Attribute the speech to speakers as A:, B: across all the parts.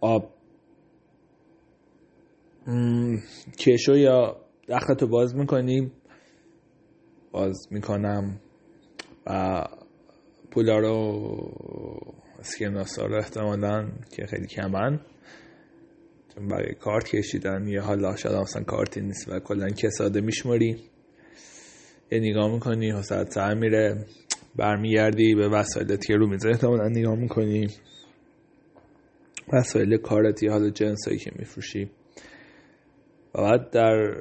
A: آب. کشو یا دختو باز می‌کنیم. باز می‌کنم. و پولا رو اسکناسا رو احتمالا که خیلی کمن. چون برای کارت کشیدن یه حالا شاید اصلا کارتی نیست و کلا کساده میشماری. یه نگاه می‌کنی حسد سر میره. برمیگردی به وسایلت که رو میزه احتمالا نگاه می‌کنی. وسایل کارتی حالا جنسایی که میفروشی. و بعد در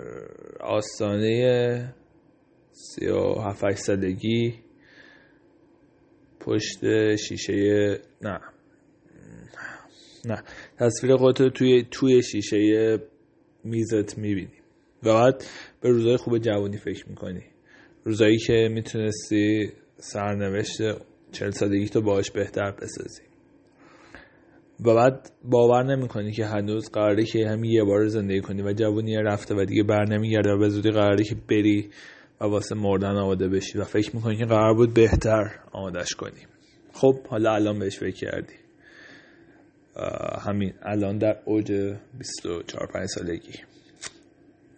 A: آستانه سی و هفت سالگی پشت شیشه نه. نه. تصویر خودت توی توی شیشه میزت می‌بینی. و بعد به روزای خوب جوانی فکر می‌کنی. روزایی که می‌تونستی سرنوشت چل سالگی تو باش بهتر بسازی. و بعد باور نمی‌کنی که هنوز قراره که همین یه بار زندگی کنی و جوونی رفته و دیگه بر نمیگرده و به زودی قراره که بری و واسه مردن آماده بشی و فکر می‌کنی که قرار بود بهتر آمادش کنی. خب حالا الان بهش فکر کردی. همین الان در اوج 24 5 سالگی.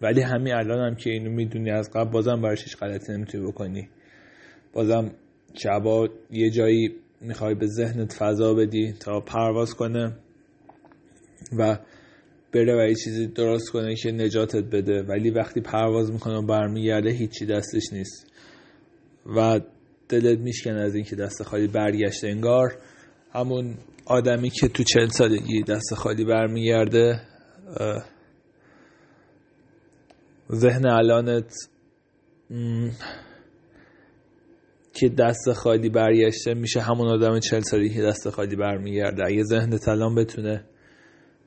A: ولی همین الان هم که اینو می‌دونی از قبل بازم براش هیچ غلطی نمی‌تونی بکنی. بازم شبا یه جایی می‌خوای به ذهنت فضا بدی تا پرواز کنه و بره و یه چیزی درست کنه که نجاتت بده. ولی وقتی پرواز می‌کنه و برمیگرده هیچی دستش نیست. و دلت میشکنه از اینکه دست خالی برگشته. انگار همون آدمی که تو چل سالگی دست خالی برمیگرده ذهن الانت که دست خالی برگشته میشه همون آدم چل سالی که دست خالی برمیگرده. اگه ذهن الان بتونه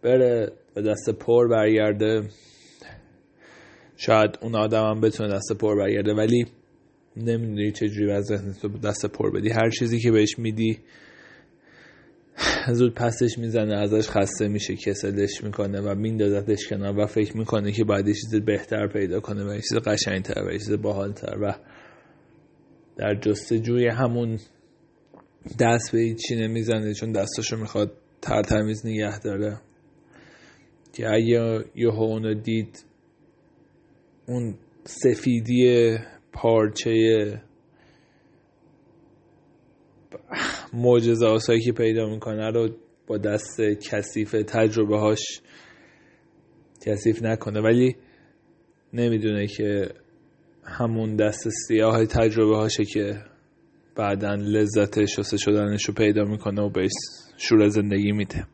A: بره به دست پر برگرده شاید اون آدم هم بتونه دست پر برگرده. ولی نمی‌دونی چجوری از ذهن تو دست پر بدی. هر چیزی که بهش میدی زود پسش می‌زنه ازش خسته میشه کسلش می‌کنه و میندازتش کنار و فکر می‌کنه که باید یه چیز بهتر پیدا کنه و یه چیز قشنگتر و یه چیز باحالتر و در جستجوی همون دست به چی نمی‌زنه چون دستاشو می‌خواد ترتمیز نگه داره. که اگه یه اونو دید اون سفیدی پارچه معجزه آسایی که پیدا می‌کنه رو با دست کثیف تجربه هاش کثیف نکنه. ولی نمی‌دونه که همون دست سیاه تجربه هاشه که بعدا لذت شسته شدنش رو پیدا می‌کنه و بهش شور زندگی میده.